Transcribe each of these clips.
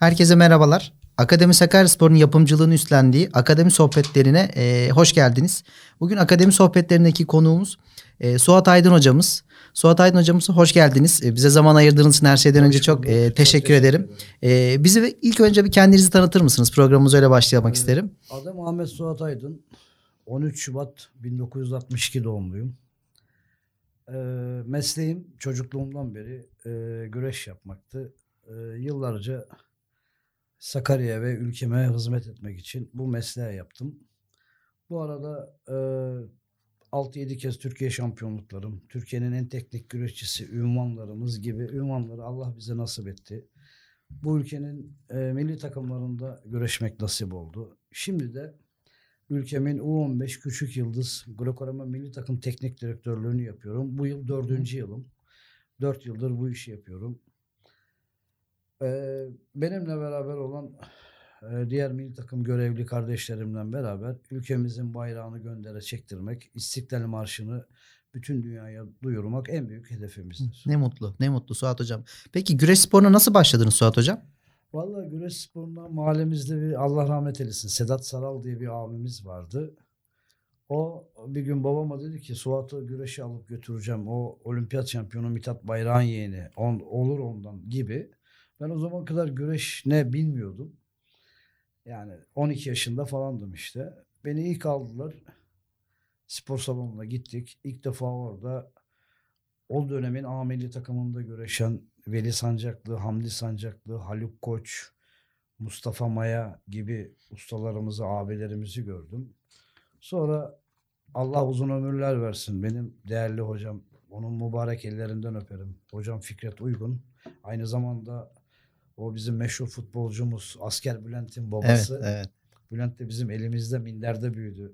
Herkese merhabalar. Akademi Sakaryaspor'un yapımcılığını üstlendiği Akademi Sohbetlerine e, hoş geldiniz. Bugün Akademi Sohbetlerindeki konuğumuz e, Suat Aydın hocamız. Suat Aydın hocamız hoş geldiniz. E, bize zaman ayırdığınız için her şeyden önce çok e, Çok teşekkür ederim. E, bizi ilk önce bir kendinizi tanıtır mısınız? Programımıza öyle başlamak isterim. Adım Ahmet Suat Aydın. 13 Şubat 1962 doğumluyum. Ee, mesleğim çocukluğumdan beri e, güreş yapmaktı. Ee, yıllarca Sakarya'ya ve ülkeme hizmet etmek için bu mesleği yaptım. Bu arada e, 6-7 kez Türkiye şampiyonluklarım, Türkiye'nin en teknik güreşçisi ünvanlarımız gibi ünvanları Allah bize nasip etti. Bu ülkenin e, milli takımlarında güreşmek nasip oldu. Şimdi de ülkemin U15 Küçük Yıldız Greco-Roman Milli Takım Teknik Direktörlüğünü yapıyorum. Bu yıl dördüncü yılım. Dört yıldır bu işi yapıyorum. Benimle beraber olan diğer milli takım görevli kardeşlerimle beraber ülkemizin bayrağını göndere çektirmek, İstiklal Marşı'nı bütün dünyaya duyurmak en büyük hedefimizdir. Ne mutlu, ne mutlu Suat hocam. Peki güreş sporuna nasıl başladınız Suat hocam? Vallahi güreş sporunda mahallemizde bir Allah rahmet eylesin Sedat Saral diye bir abimiz vardı. O bir gün babama dedi ki Suat'ı güreşe alıp götüreceğim. O olimpiyat şampiyonu Mithat Bayrak'ın yeğeni. On, olur ondan gibi. Ben o zaman kadar güreş ne bilmiyordum. Yani 12 yaşında falandım işte. Beni ilk aldılar. Spor salonuna gittik. İlk defa orada o dönemin A milli takımında güreşen Veli Sancaklı, Hamdi Sancaklı, Haluk Koç, Mustafa Maya gibi ustalarımızı, abilerimizi gördüm. Sonra Allah uzun ömürler versin. Benim değerli hocam, onun mübarek ellerinden öperim. Hocam Fikret Uygun. Aynı zamanda o bizim meşhur futbolcumuz Asker Bülent'in Evet, babası. evet. Bülent de bizim elimizde minderde büyüdü.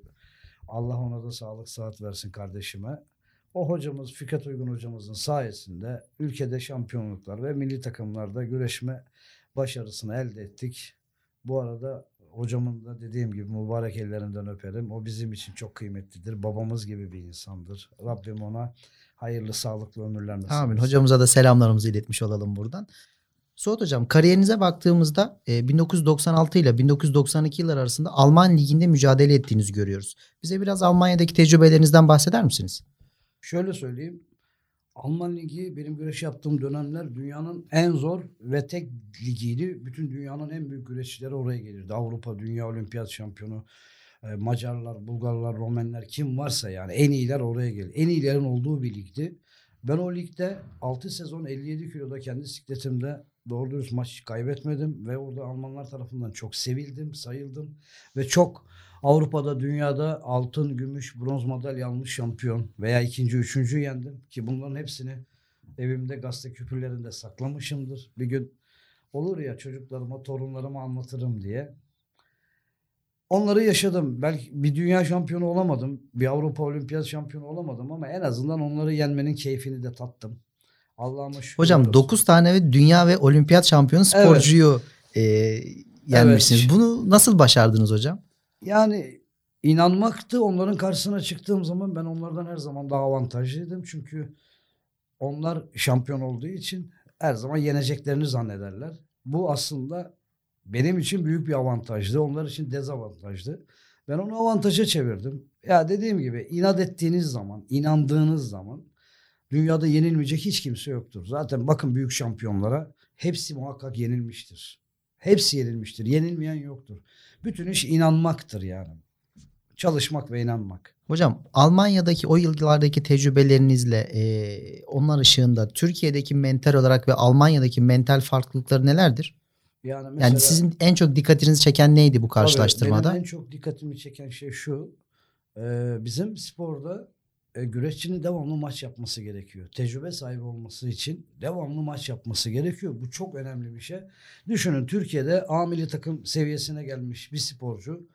Allah ona da sağlık saat versin kardeşime. O hocamız Fikret Uygun hocamızın sayesinde ülkede şampiyonluklar ve milli takımlarda güreşme başarısını elde ettik. Bu arada hocamın da dediğim gibi mübarek ellerinden öperim. O bizim için çok kıymetlidir. Babamız gibi bir insandır. Rabbim ona hayırlı sağlıklı ömürler nasip Amin. etsin. Hocamıza da selamlarımızı iletmiş olalım buradan. Suat hocam kariyerinize baktığımızda e, 1996 ile 1992 yıllar arasında Alman liginde mücadele ettiğinizi görüyoruz. Bize biraz Almanya'daki tecrübelerinizden bahseder misiniz? Şöyle söyleyeyim. Alman Ligi benim güreş yaptığım dönemler dünyanın en zor ve tek ligiydi. Bütün dünyanın en büyük güreşçileri oraya gelirdi. Avrupa Dünya Olimpiyat Şampiyonu, e, Macarlar, Bulgarlar, Romenler kim varsa yani en iyiler oraya gelir. En iyilerin olduğu bir ligdi. Ben o ligde 6 sezon 57 kiloda kendi sikletimde doğru dürüst maç kaybetmedim ve orada Almanlar tarafından çok sevildim, sayıldım ve çok Avrupa'da, dünyada altın, gümüş, bronz madalya almış şampiyon veya ikinci, üçüncü yendim. Ki bunların hepsini evimde gazete küpürlerinde saklamışımdır. Bir gün olur ya çocuklarıma, torunlarıma anlatırım diye. Onları yaşadım. Belki bir dünya şampiyonu olamadım. Bir Avrupa olimpiyat şampiyonu olamadım ama en azından onları yenmenin keyfini de tattım. Allah'ıma şükür. Hocam olsun. 9 tane ve dünya ve olimpiyat şampiyonu sporcuyu e, yenmişsiniz. Evet. Bunu nasıl başardınız hocam? Yani inanmaktı. Onların karşısına çıktığım zaman ben onlardan her zaman daha avantajlıydım. Çünkü onlar şampiyon olduğu için her zaman yeneceklerini zannederler. Bu aslında benim için büyük bir avantajdı. Onlar için dezavantajdı. Ben onu avantaja çevirdim. Ya dediğim gibi inat ettiğiniz zaman, inandığınız zaman dünyada yenilmeyecek hiç kimse yoktur. Zaten bakın büyük şampiyonlara hepsi muhakkak yenilmiştir. Hepsi yenilmiştir. Yenilmeyen yoktur. Bütün iş inanmaktır yani. Çalışmak ve inanmak. Hocam Almanya'daki o yıllardaki tecrübelerinizle e, onlar ışığında Türkiye'deki mental olarak ve Almanya'daki mental farklılıkları nelerdir? Yani, mesela, Yani sizin en çok dikkatinizi çeken neydi bu Tabii, karşılaştırmada? Benim en çok dikkatimi çeken şey şu. e, bizim sporda e, güreşçinin devamlı maç yapması gerekiyor. Tecrübe sahibi olması için devamlı maç yapması gerekiyor. Bu çok önemli bir şey. Düşünün Türkiye'de A milli takım seviyesine gelmiş bir sporcu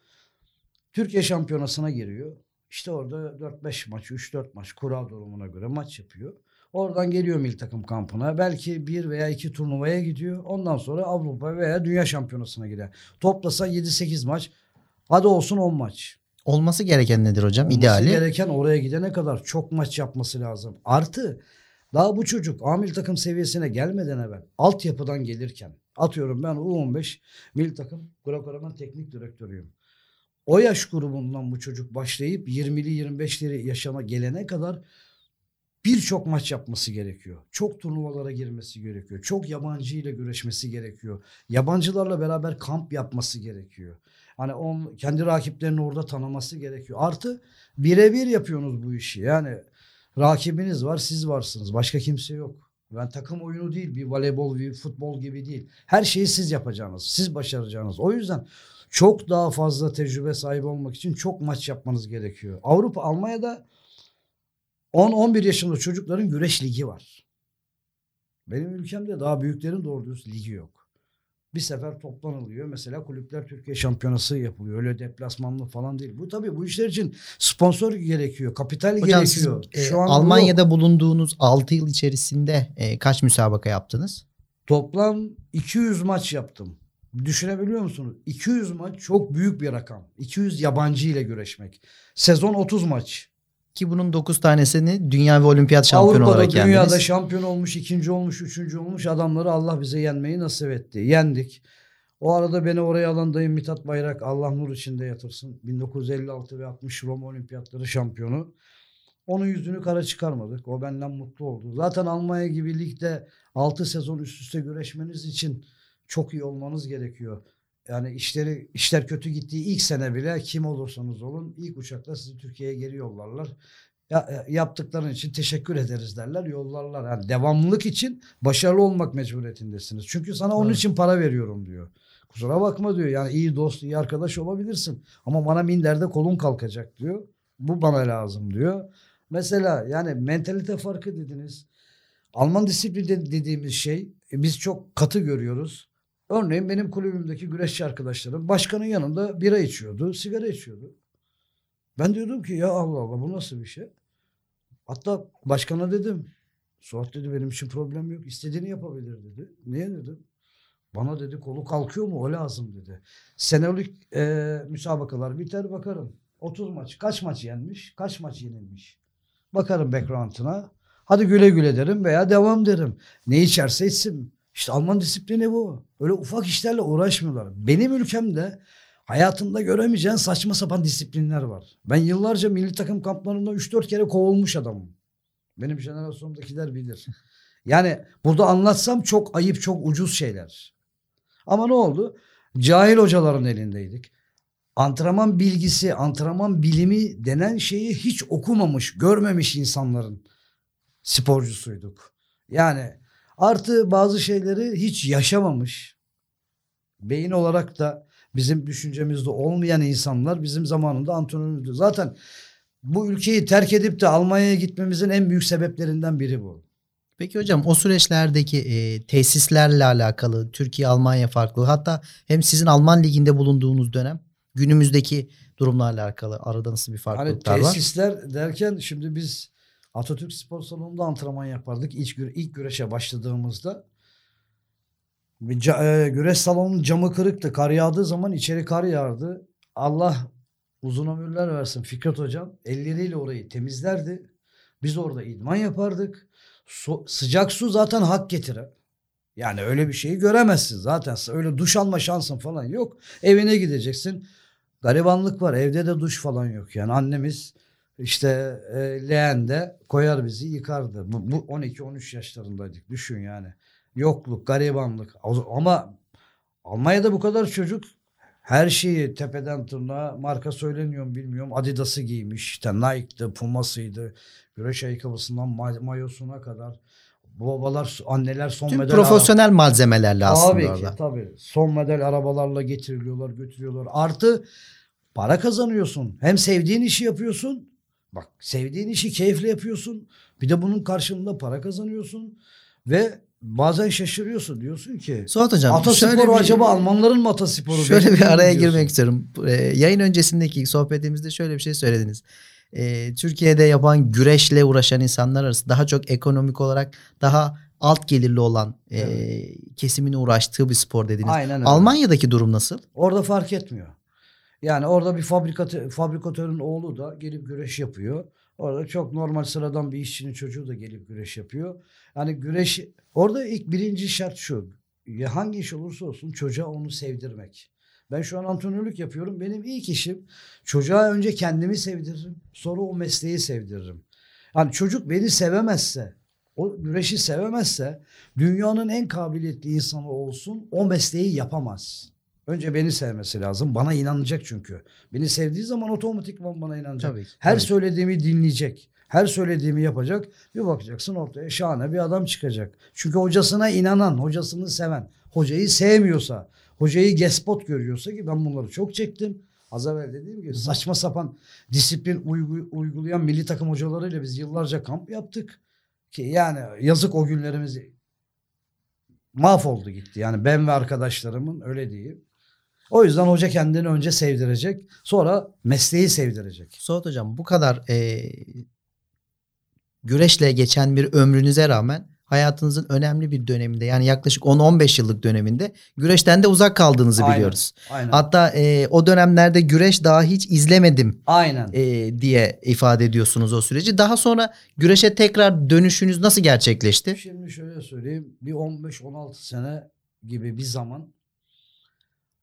Türkiye şampiyonasına giriyor. İşte orada 4-5 maç, 3-4 maç kura durumuna göre maç yapıyor. Oradan geliyor milli takım kampına. Belki bir veya iki turnuvaya gidiyor. Ondan sonra Avrupa veya Dünya şampiyonasına gider. Toplasa 7-8 maç. Hadi olsun 10 maç. Olması gereken nedir hocam? Olması İdeali. gereken oraya gidene kadar çok maç yapması lazım. Artı daha bu çocuk amil takım seviyesine gelmeden evvel altyapıdan gelirken Atıyorum ben U15 milli takım Greco-Roman teknik direktörüyüm. O yaş grubundan bu çocuk başlayıp 20'li 25'leri yaşama gelene kadar birçok maç yapması gerekiyor. Çok turnuvalara girmesi gerekiyor. Çok yabancı ile güreşmesi gerekiyor. Yabancılarla beraber kamp yapması gerekiyor. Hani on, kendi rakiplerini orada tanıması gerekiyor. Artı birebir yapıyorsunuz bu işi. Yani rakibiniz var, siz varsınız. Başka kimse yok. Ben takım oyunu değil, bir voleybol, bir futbol gibi değil. Her şeyi siz yapacaksınız, siz başaracaksınız. O yüzden çok daha fazla tecrübe sahibi olmak için çok maç yapmanız gerekiyor. Avrupa, Almanya'da 10-11 yaşında çocukların güreş ligi var. Benim ülkemde daha büyüklerin doğru ligi yok. Bir sefer toplanılıyor. Mesela kulüpler Türkiye şampiyonası yapılıyor. Öyle deplasmanlı falan değil. Bu tabii bu işler için sponsor gerekiyor. Kapital Hocam siz gerekiyor. e, Şu an bu yok. Almanya'da bulunduğunuz 6 yıl içerisinde e, kaç müsabaka yaptınız? Toplam 200 maç yaptım. Düşünebiliyor musunuz? 200 maç çok büyük bir rakam. 200 yabancı ile güreşmek. Sezon 30 maç. Ki bunun 9 tanesini dünya ve olimpiyat şampiyonu Avrupa'da olarak dünyada yendiniz. şampiyon olmuş, ikinci olmuş, üçüncü olmuş adamları Allah bize yenmeyi nasip etti. Yendik. O arada beni oraya alan dayım Mithat Bayrak Allah nur içinde yatırsın. 1956 ve 60 Roma Olimpiyatları şampiyonu. Onun yüzünü kara çıkarmadık. O benden mutlu oldu. Zaten Almanya gibi ligde 6 sezon üst üste güreşmeniz için çok iyi olmanız gerekiyor. Yani işleri işler kötü gittiği ilk sene bile kim olursanız olun ilk uçakla sizi Türkiye'ye geri yollarlar. Ya, e, yaptıkların için teşekkür ederiz derler yollarlar. Yani devamlılık için başarılı olmak mecburiyetindesiniz. Çünkü sana onun Evet. için para veriyorum diyor. Kusura bakma diyor. Yani iyi dost, iyi arkadaş olabilirsin. Ama bana minderde kolun kalkacak diyor. Bu bana lazım diyor. Mesela yani mentalite farkı dediniz. Alman disiplini de- dediğimiz şey e, biz çok katı görüyoruz. Örneğin benim kulübümdeki güreşçi arkadaşlarım başkanın yanında bira içiyordu, sigara içiyordu. Ben diyordum ki ya Allah Allah bu nasıl bir şey? Hatta başkana dedim. Suat dedi benim için problem yok. İstediğini yapabilir dedi. Niye dedim? Bana dedi kolu kalkıyor mu? O lazım dedi. Senelik e, müsabakalar biter bakarım. 30 maç. Kaç maç yenmiş? Kaç maç yenilmiş? Bakarım background'ına. Hadi güle güle derim veya devam derim. Ne içerse içsin. İşte Alman disiplini bu. Öyle ufak işlerle uğraşmıyorlar. Benim ülkemde hayatımda göremeyeceğin saçma sapan disiplinler var. Ben yıllarca milli takım kamplarında 3-4 kere kovulmuş adamım. Benim jenerasyondakiler bilir. Yani burada anlatsam çok ayıp, çok ucuz şeyler. Ama ne oldu? Cahil hocaların elindeydik. Antrenman bilgisi, antrenman bilimi denen şeyi hiç okumamış, görmemiş insanların sporcusuyduk. Yani artı bazı şeyleri hiç yaşamamış. Beyin olarak da bizim düşüncemizde olmayan insanlar bizim zamanında antrenörümüzdü. Zaten bu ülkeyi terk edip de Almanya'ya gitmemizin en büyük sebeplerinden biri bu. Peki hocam o süreçlerdeki e, tesislerle alakalı Türkiye Almanya farklı hatta hem sizin Alman liginde bulunduğunuz dönem günümüzdeki durumlarla alakalı arada nasıl bir Hani farklılıklar var? tesisler derken şimdi biz Atatürk Spor Salonu'nda antrenman yapardık ilk, ilk güreşe başladığımızda. Ca- e, güreş salonunun camı kırıktı. Kar yağdığı zaman içeri kar yağardı. Allah uzun ömürler versin Fikret Hocam. Elleriyle orayı temizlerdi. Biz orada idman yapardık. Su- sıcak su zaten hak getirir. Yani öyle bir şeyi göremezsin zaten. Öyle duş alma şansın falan yok. Evine gideceksin. Garibanlık var. Evde de duş falan yok. Yani annemiz işte e, leğende koyar bizi yıkardı. Bu, bu 12-13 yaşlarındaydık. Düşün yani. Yokluk, garibanlık. Ama Almanya'da bu kadar çocuk her şeyi tepeden tırnağa marka söyleniyor mu bilmiyorum. Adidas'ı giymiş. İşte Nike'dı, Puma'sıydı. Güreş ayakkabısından ma- mayosuna kadar. Babalar, anneler son Tüm model profesyonel malzemelerle aslında Tabii orada. ki tabii. Son model arabalarla getiriliyorlar, götürüyorlar. Artı para kazanıyorsun. Hem sevdiğin işi yapıyorsun. Bak sevdiğin işi keyifle yapıyorsun. Bir de bunun karşılığında para kazanıyorsun. Ve bazen şaşırıyorsun. Diyorsun ki Suat hocam atasporu şöyle bir- acaba Almanların mı atasporu? Şöyle bir araya diyorsun? girmek istiyorum. Ee, yayın öncesindeki sohbetimizde şöyle bir şey söylediniz. Ee, Türkiye'de yapan güreşle uğraşan insanlar arasında daha çok ekonomik olarak daha alt gelirli olan e, kesimin uğraştığı bir spor dediniz. Aynen öyle. Almanya'daki durum nasıl? Orada fark etmiyor. Yani orada bir fabrikatör, fabrikatörün oğlu da gelip güreş yapıyor. Orada çok normal sıradan bir işçinin çocuğu da gelip güreş yapıyor. Yani güreş orada ilk birinci şart şu. hangi iş olursa olsun çocuğa onu sevdirmek. Ben şu an antrenörlük yapıyorum. Benim ilk işim çocuğa önce kendimi sevdiririm. Sonra o mesleği sevdiririm. Yani çocuk beni sevemezse, o güreşi sevemezse dünyanın en kabiliyetli insanı olsun o mesleği yapamaz. Önce beni sevmesi lazım. Bana inanacak çünkü. Beni sevdiği zaman otomatikman bana inanacak. Tabii ki, Her tabii söylediğimi dinleyecek. Her söylediğimi yapacak. Bir bakacaksın ortaya şahane bir adam çıkacak. Çünkü hocasına inanan, hocasını seven, hocayı sevmiyorsa, hocayı gespot görüyorsa ki ben bunları çok çektim. Az evvel dediğim gibi saçma sapan disiplin uygu- uygulayan milli takım hocalarıyla biz yıllarca kamp yaptık. Ki yani yazık o günlerimiz mahvoldu gitti. Yani ben ve arkadaşlarımın öyle diyeyim. O yüzden hoca kendini önce sevdirecek. Sonra mesleği sevdirecek. Suat Hocam bu kadar e, güreşle geçen bir ömrünüze rağmen hayatınızın önemli bir döneminde yani yaklaşık 10-15 yıllık döneminde güreşten de uzak kaldığınızı Aynen. biliyoruz. Aynen. Hatta e, o dönemlerde güreş daha hiç izlemedim Aynen. e, diye ifade ediyorsunuz o süreci. Daha sonra güreşe tekrar dönüşünüz nasıl gerçekleşti? Şimdi şöyle söyleyeyim. Bir 15-16 sene gibi bir zaman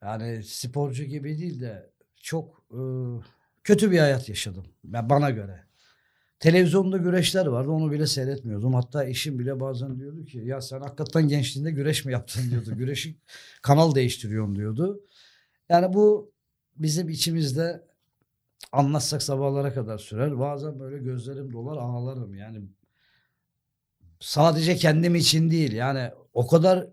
yani sporcu gibi değil de çok e, kötü bir hayat yaşadım. Ben bana göre. Televizyonda güreşler vardı. Onu bile seyretmiyordum. Hatta eşim bile bazen diyordu ki ya sen hakikaten gençliğinde güreş mi yaptın diyordu. Güreşi kanal değiştiriyorsun diyordu. Yani bu bizim içimizde anlatsak sabahlara kadar sürer. Bazen böyle gözlerim dolar ağlarım. Yani sadece kendim için değil yani o kadar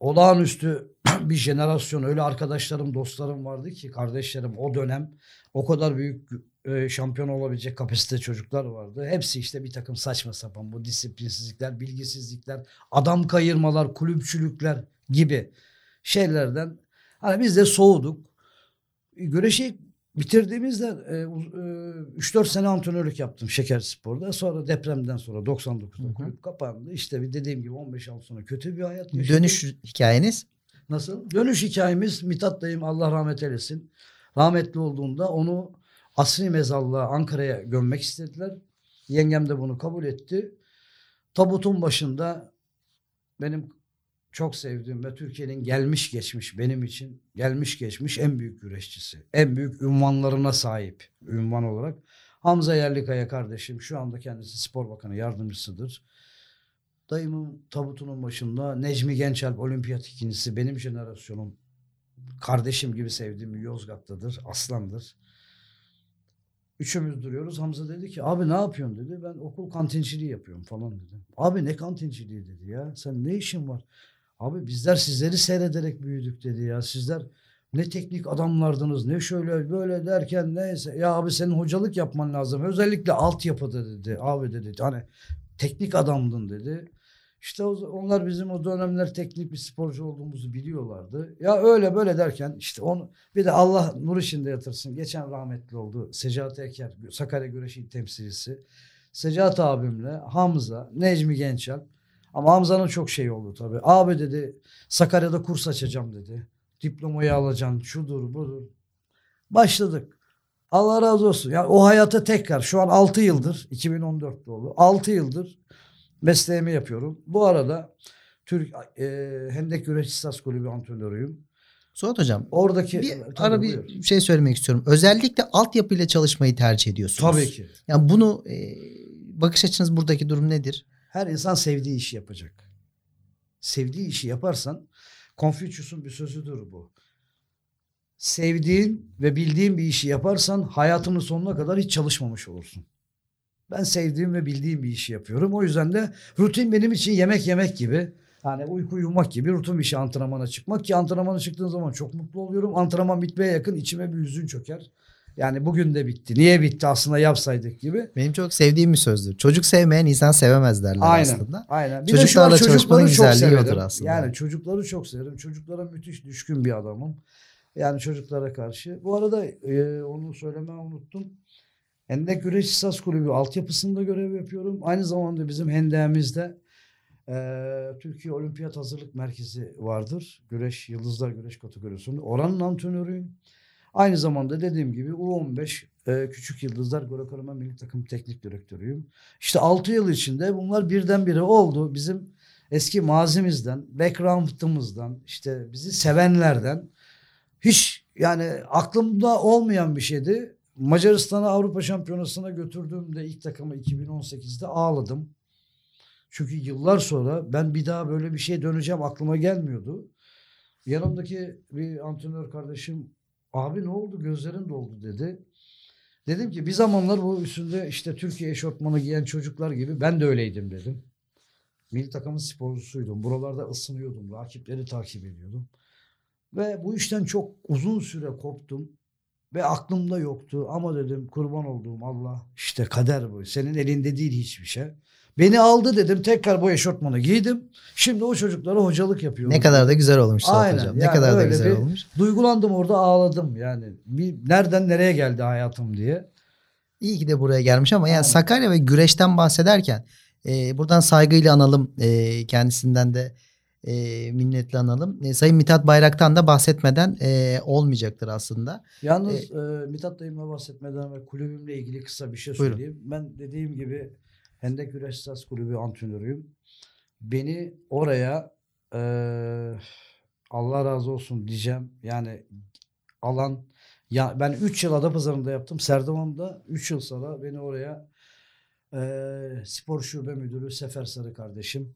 olağanüstü bir jenerasyon öyle arkadaşlarım dostlarım vardı ki kardeşlerim o dönem o kadar büyük e, şampiyon olabilecek kapasite çocuklar vardı. Hepsi işte bir takım saçma sapan bu disiplinsizlikler, bilgisizlikler, adam kayırmalar, kulüpçülükler gibi şeylerden hani biz de soğuduk. Güreşi bitirdiğimizde e, e, 3-4 sene antrenörlük yaptım Şeker Spor'da. Sonra depremden sonra 99'da Hı hı. kulüp kapandı. İşte bir dediğim gibi 15 yıl sonra kötü bir hayat yaşadık. Dönüş hikayeniz? Nasıl? Dönüş hikayemiz Mithat dayım Allah rahmet eylesin. Rahmetli olduğunda onu asri mezarlığa Ankara'ya gömmek istediler. Yengem de bunu kabul etti. Tabutun başında benim çok sevdiğim ve Türkiye'nin gelmiş geçmiş benim için gelmiş geçmiş en büyük güreşçisi. En büyük ünvanlarına sahip ünvan olarak. Hamza Yerlikaya kardeşim şu anda kendisi spor bakanı yardımcısıdır. Dayımın tabutunun başında Necmi Gençalp olimpiyat ikincisi benim jenerasyonum kardeşim gibi sevdiğim Yozgat'tadır. Aslandır. Üçümüz duruyoruz. Hamza dedi ki abi ne yapıyorsun dedi. Ben okul kantinciliği yapıyorum falan dedi. Abi ne kantinciliği dedi ya. Sen ne işin var? Abi bizler sizleri seyrederek büyüdük dedi ya. Sizler ne teknik adamlardınız ne şöyle böyle derken neyse. Ya abi senin hocalık yapman lazım. Özellikle altyapıda dedi. Abi dedi hani teknik adamdın dedi. İşte onlar bizim o dönemler teknik bir sporcu olduğumuzu biliyorlardı. Ya öyle böyle derken işte onu bir de Allah nur içinde yatırsın. Geçen rahmetli oldu. Secahat Eker, Sakarya Güreşi temsilcisi. Secahat abimle Hamza, Necmi Gençal. Ama Hamza'nın çok şey oldu tabii. Abi dedi Sakarya'da kurs açacağım dedi. Diplomayı alacaksın şudur budur. Başladık. Allah razı olsun. Ya o hayata tekrar şu an 6 yıldır 2014'te oldu. 6 yıldır mesleğimi yapıyorum. Bu arada Türk e, Hendek Güreş Stas Kulübü antrenörüyüm. Suat Hocam Oradaki bir ara buyur. bir şey söylemek istiyorum. Özellikle altyapıyla çalışmayı tercih ediyorsunuz. Tabii ki. Yani bunu e, bakış açınız buradaki durum nedir? Her insan sevdiği işi yapacak. Sevdiği işi yaparsan Konfüçyüs'ün bir sözüdür bu. Sevdiğin ve bildiğin bir işi yaparsan hayatının sonuna kadar hiç çalışmamış olursun. Ben sevdiğim ve bildiğim bir işi yapıyorum. O yüzden de rutin benim için yemek yemek gibi. Yani uyku uyumak gibi rutin bir şey antrenmana çıkmak ki antrenmana çıktığın zaman çok mutlu oluyorum. Antrenman bitmeye yakın içime bir hüzün çöker. Yani bugün de bitti. Niye bitti aslında yapsaydık gibi. Benim çok sevdiğim bir sözdür. Çocuk sevmeyen insan sevemez derler Aynen. aslında. Aynen. Bir Çocuklarla de şu an çalışmanın güzelliği odur aslında. Yani çocukları çok severim. Çocuklara müthiş düşkün bir adamım. Yani çocuklara karşı. Bu arada e, onu söylemeyi unuttum. Hendek Güreş Saz Kulübü altyapısında görev yapıyorum. Aynı zamanda bizim hendeğimizde e, Türkiye Olimpiyat Hazırlık Merkezi vardır. Güreş, Yıldızlar Güreş kategorisinde. Oranın antrenörüyüm. Aynı zamanda dediğim gibi U15 e, Küçük Yıldızlar Gol Milli Takım Teknik Direktörüyüm. İşte 6 yıl içinde bunlar birdenbire oldu. Bizim eski mazimizden, background'ımızdan, işte bizi sevenlerden hiç yani aklımda olmayan bir şeydi. Macaristan'a Avrupa Şampiyonası'na götürdüğümde ilk takımı 2018'de ağladım. Çünkü yıllar sonra ben bir daha böyle bir şey döneceğim aklıma gelmiyordu. Yanımdaki bir antrenör kardeşim abi ne oldu gözlerin doldu dedi. Dedim ki bir zamanlar bu üstünde işte Türkiye eşofmanı giyen çocuklar gibi ben de öyleydim dedim. Milli takımın sporcusuydum. Buralarda ısınıyordum. Rakipleri takip ediyordum. Ve bu işten çok uzun süre koptum. Ve aklımda yoktu. Ama dedim kurban olduğum Allah işte kader bu. Senin elinde değil hiçbir şey. Beni aldı dedim. Tekrar bu eşofmanı giydim. Şimdi o çocuklara hocalık yapıyorum. Ne kadar da güzel olmuş Suat Aynen, Hocam. Ne yani kadar da güzel bir- olmuş. Duygulandım orada ağladım yani. Bir, nereden nereye geldi hayatım diye. İyi ki de buraya gelmiş ama yani Aynen. Sakarya ve güreşten bahsederken e, buradan saygıyla analım. E, kendisinden de e, minnetle analım. E, Sayın Mithat Bayrak'tan da bahsetmeden e, olmayacaktır aslında. Yalnız e, Mithat dayımla bahsetmeden ve kulübümle ilgili kısa bir şey Buyurun. söyleyeyim. Ben dediğim gibi Hendek Güreş Saz Kulübü antrenörüyüm. Beni oraya e, Allah razı olsun diyeceğim. Yani alan ya ben 3 yıl Adapazarı'nda yaptım. Serdivan'da 3 yıl sonra beni oraya e, spor şube müdürü Sefer Sarı kardeşim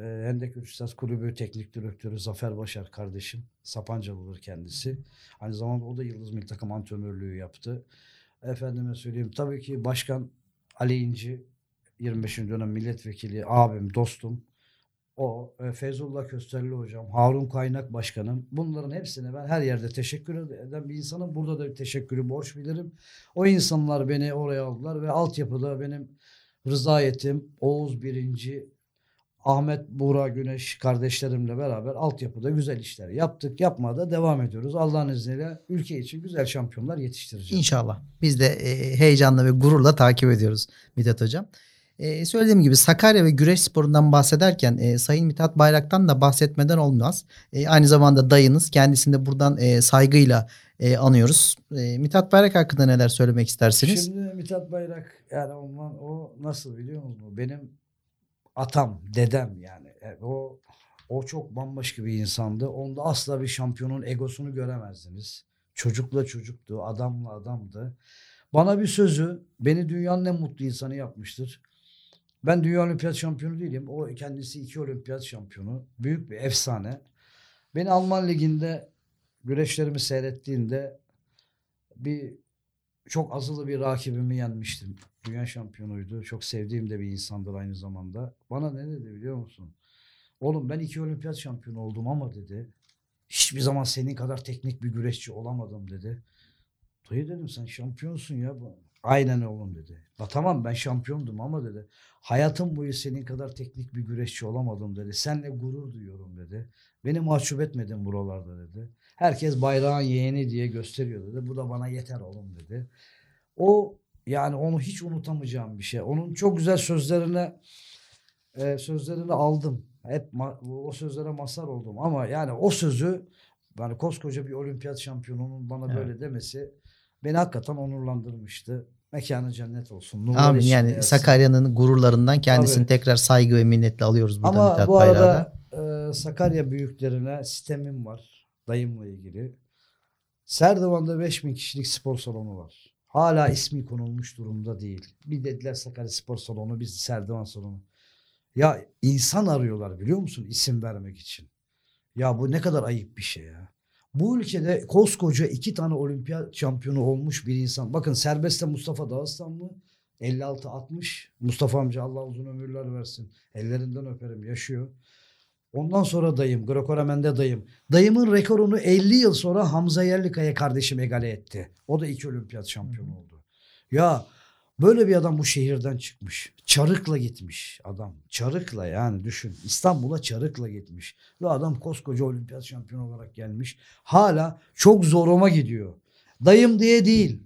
e, Hendek Saz Kulübü teknik direktörü Zafer Başar kardeşim. Sapancalıdır kendisi. Aynı zamanda o da Yıldız Milli Takım antrenörlüğü yaptı. Efendime söyleyeyim tabii ki Başkan Ali İnci 25. dönem milletvekili abim, dostum. O, e, Feyzullah Kösterli hocam, Harun Kaynak başkanım. Bunların hepsine ben her yerde teşekkür eden bir insanım. Burada da bir teşekkürü borç bilirim. O insanlar beni oraya aldılar ve altyapıda benim Rıza Yetim, Oğuz Birinci, Ahmet Buğra Güneş kardeşlerimle beraber altyapıda güzel işler yaptık. Yapmaya da devam ediyoruz. Allah'ın izniyle ülke için güzel şampiyonlar yetiştireceğiz. İnşallah. Biz de e, heyecanla ve gururla takip ediyoruz Mithat Hocam. E, söylediğim gibi Sakarya ve güreş sporundan bahsederken e, Sayın Mithat Bayrak'tan da bahsetmeden olmaz. E, aynı zamanda dayınız. Kendisini de buradan e, saygıyla e, anıyoruz. E, Mithat Bayrak hakkında neler söylemek istersiniz? Şimdi Mithat Bayrak yani ondan, o nasıl biliyor musunuz? Benim atam, dedem yani. E, O o çok bambaşka bir insandı. Onda asla bir şampiyonun egosunu göremezdiniz. Çocukla çocuktu, adamla adamdı. Bana bir sözü beni dünyanın en mutlu insanı yapmıştır. Ben dünya olimpiyat şampiyonu değilim. O kendisi iki olimpiyat şampiyonu. Büyük bir efsane. Beni Alman liginde güreşlerimi seyrettiğinde bir çok azılı bir rakibimi yenmiştim. Dünya şampiyonuydu. Çok sevdiğim de bir insandır aynı zamanda. Bana ne dedi biliyor musun? Oğlum ben iki olimpiyat şampiyonu oldum ama dedi. Hiçbir zaman senin kadar teknik bir güreşçi olamadım dedi. Dayı dedim sen şampiyonsun ya. Aynen oğlum dedi. La tamam ben şampiyondum ama dedi. Hayatım boyu senin kadar teknik bir güreşçi olamadım dedi. Seninle gurur duyuyorum dedi. Beni mahcup etmedin buralarda dedi. Herkes bayrağın yeğeni diye gösteriyor dedi. Bu da bana yeter oğlum dedi. O yani onu hiç unutamayacağım bir şey. Onun çok güzel sözlerine e, sözlerini aldım. Hep o sözlere mazhar oldum ama yani o sözü yani koskoca bir olimpiyat şampiyonunun bana Evet. böyle demesi beni hakikaten onurlandırmıştı. Mekanı cennet olsun. Amin. Yani yatsın. Sakarya'nın gururlarından kendisini Tabii. tekrar saygı ve minnetle alıyoruz burada Ama Mithat bu arada e, Sakarya büyüklerine sistemim var. Dayımla ilgili. Serdivan'da 5000 kişilik spor salonu var. Hala ismi konulmuş durumda değil. Bir dediler Sakarya Spor Salonu, biz Serdivan Salonu. Ya insan arıyorlar biliyor musun isim vermek için. Ya bu ne kadar ayıp bir şey ya. Bu ülkede koskoca iki tane olimpiyat şampiyonu olmuş bir insan. Bakın serbestte Mustafa Dağıstanlı 56-60. Mustafa amca Allah uzun ömürler versin. Ellerinden öperim yaşıyor. Ondan sonra dayım, Greco-Romen'de dayım. Dayımın rekorunu 50 yıl sonra Hamza Yerlikaya kardeşim egale etti. O da iki olimpiyat şampiyonu oldu. Ya böyle bir adam bu şehirden çıkmış. Çarıkla gitmiş adam. Çarıkla yani düşün. İstanbul'a çarıkla gitmiş. Ve adam koskoca olimpiyat şampiyonu olarak gelmiş. Hala çok zoruma gidiyor. Dayım diye değil.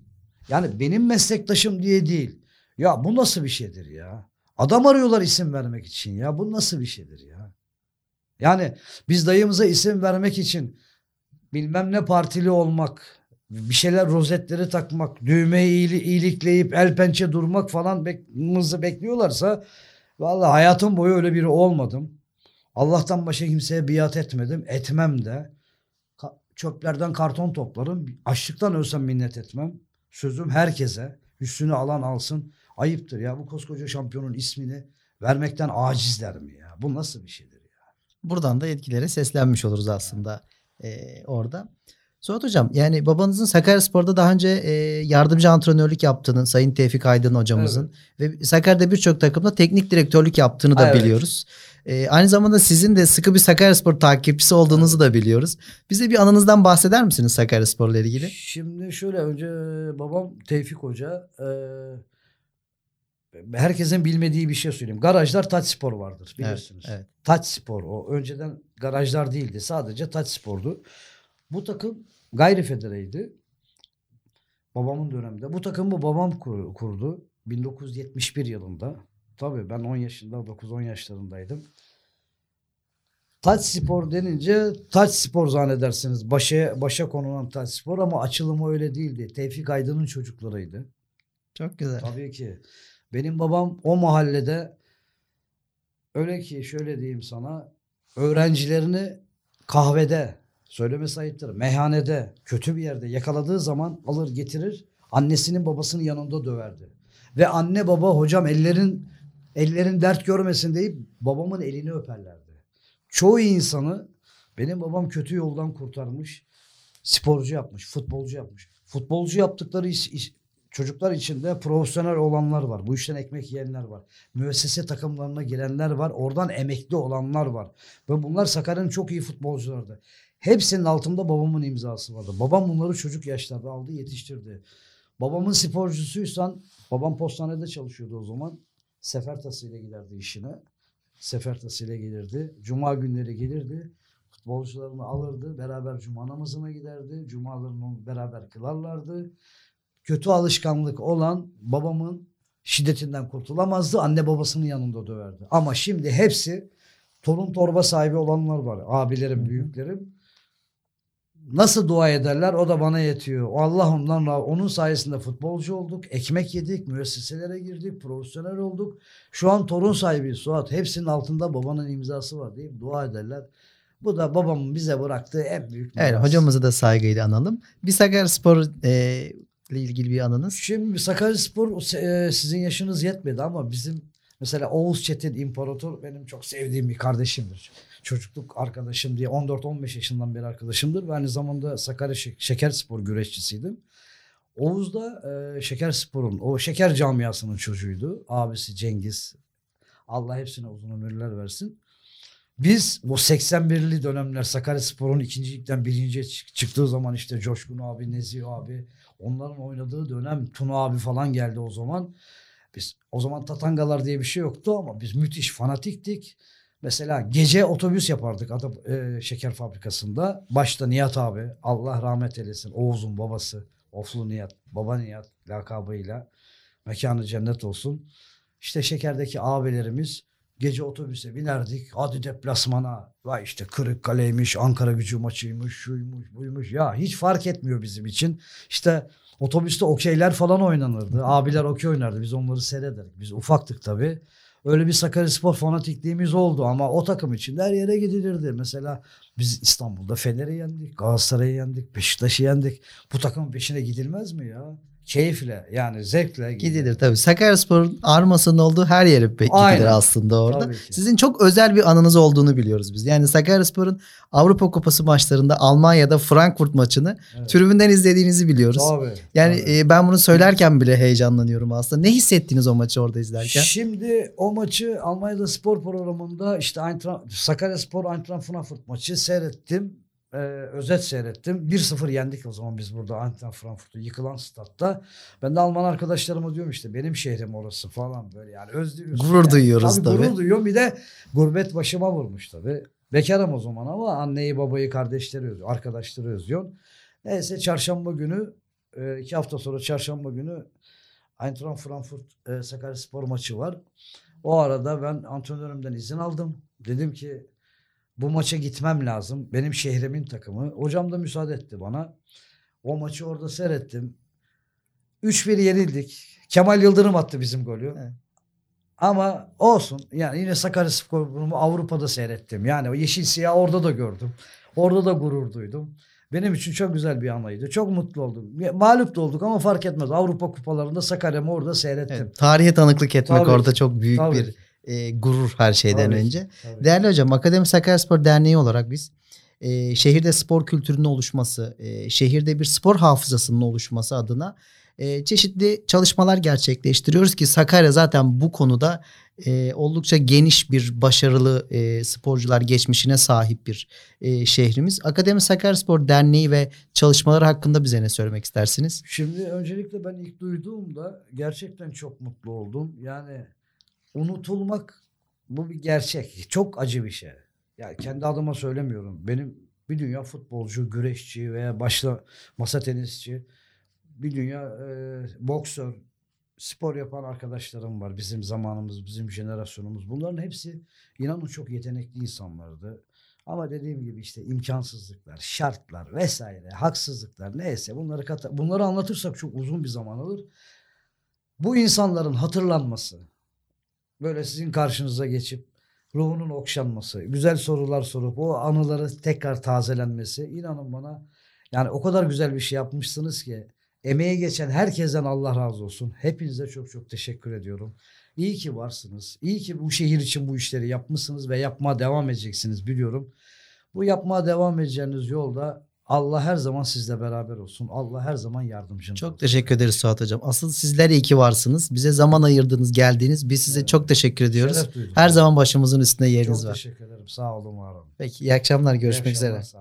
Yani benim meslektaşım diye değil. Ya bu nasıl bir şeydir ya? Adam arıyorlar isim vermek için ya. Bu nasıl bir şeydir ya? Yani biz dayımıza isim vermek için bilmem ne partili olmak, bir şeyler rozetleri takmak, düğmeyi iyili- iyilikleyip el pençe durmak falan bek- mızı bekliyorlarsa vallahi hayatım boyu öyle biri olmadım. Allah'tan başka kimseye biat etmedim. Etmem de. Ka- çöplerden karton toplarım. Açlıktan ölsem minnet etmem. Sözüm herkese. Üstünü alan alsın. Ayıptır ya bu koskoca şampiyonun ismini vermekten acizler mi ya? Bu nasıl bir şeydir ya? Buradan da yetkililere seslenmiş oluruz aslında e, orada. Suat Hocam yani babanızın Sakaryaspor'da daha önce e, yardımcı antrenörlük yaptığını Sayın Tevfik Aydın hocamızın ve Sakarya'da birçok takımda teknik direktörlük yaptığını da Evet. biliyoruz. E, aynı zamanda sizin de sıkı bir Sakaryaspor takipçisi olduğunuzu da biliyoruz. Bize bir anınızdan bahseder misiniz Sakaryaspor'la ilgili? Şimdi şöyle önce babam Tevfik Hoca e, herkesin bilmediği bir şey söyleyeyim. Garajlar Taç Spor vardır bilirsiniz. evet. Taç Spor o. Önceden garajlar değildi. Sadece Taç Spor'du. Bu takım gayri federeydi. Babamın döneminde. Bu takımı babam kur- kurdu. 1971 yılında. Tabii ben 10 yaşında 9-10 yaşlarındaydım. Taç Spor denince Taç Spor zannedersiniz. Başa, başa konulan Taç Spor ama açılımı öyle değildi. Tevfik Aydın'ın çocuklarıydı. Çok güzel. Tabii ki. Benim babam o mahallede öyle ki şöyle diyeyim sana öğrencilerini kahvede söylemesi ayıptır meyhanede kötü bir yerde yakaladığı zaman alır getirir annesinin babasının yanında döverdi. Ve anne baba hocam ellerin ellerin dert görmesin deyip babamın elini öperlerdi. Çoğu insanı benim babam kötü yoldan kurtarmış. Sporcu yapmış, futbolcu yapmış. Futbolcu yaptıkları iş, iş- çocuklar içinde profesyonel olanlar var. Bu işten ekmek yiyenler var. Müessese takımlarına girenler var. Oradan emekli olanlar var. Ve bunlar Sakarya'nın çok iyi futbolculardı. Hepsinin altında babamın imzası vardı. Babam bunları çocuk yaşlarda aldı, yetiştirdi. Babamın sporcusuysan, babam postanede çalışıyordu o zaman. Sefer tasıyla giderdi işine. Sefer tasıyla gelirdi. Cuma günleri gelirdi. Futbolcularını alırdı. Beraber cuma namazına giderdi. Cumalarını beraber kılarlardı. Kötü alışkanlık olan babamın şiddetinden kurtulamazdı. Anne babasının yanında döverdi. Ama şimdi hepsi torun torba sahibi olanlar var. Abilerim, büyüklerim. Nasıl dua ederler o da bana yetiyor. Allah ondan onun sayesinde futbolcu olduk, ekmek yedik, müesseselere girdik, profesyonel olduk. Şu an torun sahibi Suat. Hepsinin altında babanın imzası var deyip dua ederler. Bu da babamın bize bıraktığı en büyük Evet miras. hocamızı da saygıyla analım. Bir Sakaryaspor e, ile ilgili bir anınız. Şimdi Sakaryaspor e, sizin yaşınız yetmedi ama bizim mesela Oğuz Çetin İmparator benim çok sevdiğim bir kardeşimdir. Çocukluk arkadaşım diye 14-15 yaşından beri arkadaşımdır ve aynı zamanda Sakarya Şek- Şekerspor güreşçisiydim. Oğuz da e, Şekerspor'un o şeker camiasının çocuğuydu. Abisi Cengiz. Allah hepsine uzun ömürler versin. Biz bu 81'li dönemler Sakaryaspor'un ikincilikten birinciye çık- çıktığı zaman işte Coşkun abi, Nezih abi onların oynadığı dönem Tuna abi falan geldi o zaman. Biz o zaman tatangalar diye bir şey yoktu ama biz müthiş fanatiktik. Mesela gece otobüs yapardık Ada, e, şeker fabrikasında. Başta Nihat abi Allah rahmet eylesin Oğuz'un babası Oflu Nihat, baba Nihat lakabıyla mekanı cennet olsun. İşte şekerdeki abilerimiz gece otobüse binerdik. Hadi deplasmana. Vay işte Kırıkkale'ymiş, Ankara gücü maçıymış, şuymuş, buymuş. Ya hiç fark etmiyor bizim için. İşte otobüste okeyler falan oynanırdı. Abiler okey oynardı. Biz onları seyrederdik. Biz ufaktık tabii. Öyle bir Sakaryaspor fanatikliğimiz oldu ama o takım için her yere gidilirdi. Mesela biz İstanbul'da Fener'i yendik, Galatasaray'ı yendik, Beşiktaş'ı yendik. Bu takımın peşine gidilmez mi ya? Keyifle yani zevkle Gidilir tabii. Sakaryaspor'un armasının olduğu her yere gidilir Aynen. aslında orada. Sizin çok özel bir anınız olduğunu biliyoruz biz. Yani Sakaryaspor'un Avrupa Kupası maçlarında Almanya'da Frankfurt maçını Evet. tribünden izlediğinizi biliyoruz. Tabii. Yani tabii. e, ben bunu söylerken bile heyecanlanıyorum aslında. Ne hissettiniz o maçı orada izlerken? Şimdi o maçı Almanya'da spor programında işte Eintracht, Sakarya Spor Eintracht Frankfurt maçı seyrettim. Ee, özet seyrettim. 1-0 yendik o zaman biz burada Eintracht Frankfurt'u yıkılan statta. Ben de Alman arkadaşlarıma diyorum işte benim şehrim orası falan böyle yani özlüyoruz. Gurur yani. duyuyoruz tabii. tabii. Gurur duyuyorum bir de gurbet başıma vurmuş tabii. Bekarım o zaman ama anneyi babayı kardeşleri özlüyor, arkadaşları özlüyorum. Neyse çarşamba günü e, iki hafta sonra çarşamba günü Eintracht Frankfurt e, Sakaryaspor maçı var. O arada ben antrenörümden izin aldım. Dedim ki bu maça gitmem lazım. Benim şehrimin takımı. Hocam da müsaade etti bana. O maçı orada seyrettim. 3-1 yenildik. Kemal Yıldırım attı bizim golü. Evet. Ama olsun. Yani yine Sakaryaspor'u Avrupa'da seyrettim. Yani o yeşil siyah orada da gördüm. Orada da gurur duydum. Benim için çok güzel bir anıydı. Çok mutlu oldum. Mağlup da olduk ama fark etmez. Avrupa kupalarında Sakarya'mı orada seyrettim. Evet, tarihe tanıklık etmek Tabii. orada çok büyük Tabii. bir e, gurur her şeyden Tabii. önce. Tabii. Değerli hocam Akademi Sakaryaspor Derneği olarak biz e, şehirde spor kültürünün oluşması, e, şehirde bir spor hafızasının oluşması adına e, çeşitli çalışmalar gerçekleştiriyoruz ki Sakarya zaten bu konuda e, oldukça geniş bir başarılı e, sporcular geçmişine sahip bir e, şehrimiz. Akademi Sakaryaspor Derneği ve çalışmaları hakkında bize ne söylemek istersiniz? Şimdi öncelikle ben ilk duyduğumda gerçekten çok mutlu oldum. Yani unutulmak bu bir gerçek. Çok acı bir şey. Yani kendi adıma söylemiyorum. Benim bir dünya futbolcu, güreşçi veya başta masa tenisçi, bir dünya e, boksör, spor yapan arkadaşlarım var. Bizim zamanımız, bizim jenerasyonumuz. Bunların hepsi inanın çok yetenekli insanlardı. Ama dediğim gibi işte imkansızlıklar, şartlar vesaire, haksızlıklar neyse bunları kata- bunları anlatırsak çok uzun bir zaman alır. Bu insanların hatırlanması, böyle sizin karşınıza geçip ruhunun okşanması, güzel sorular sorup o anıları tekrar tazelenmesi inanın bana yani o kadar güzel bir şey yapmışsınız ki emeği geçen herkesten Allah razı olsun. Hepinize çok çok teşekkür ediyorum. İyi ki varsınız. İyi ki bu şehir için bu işleri yapmışsınız ve yapmaya devam edeceksiniz biliyorum. Bu yapmaya devam edeceğiniz yolda Allah her zaman sizle beraber olsun. Allah her zaman yardımcınız Çok olsun. teşekkür ederiz Suat Hocam. Asıl sizler iyi ki varsınız. Bize zaman ayırdınız, geldiniz. Biz size Evet. çok teşekkür ediyoruz. Her zaman başımızın üstünde yeriniz çok var. teşekkür ederim. Sağ olun var olun. Peki iyi akşamlar. Görüşmek İyi akşamlar, üzere.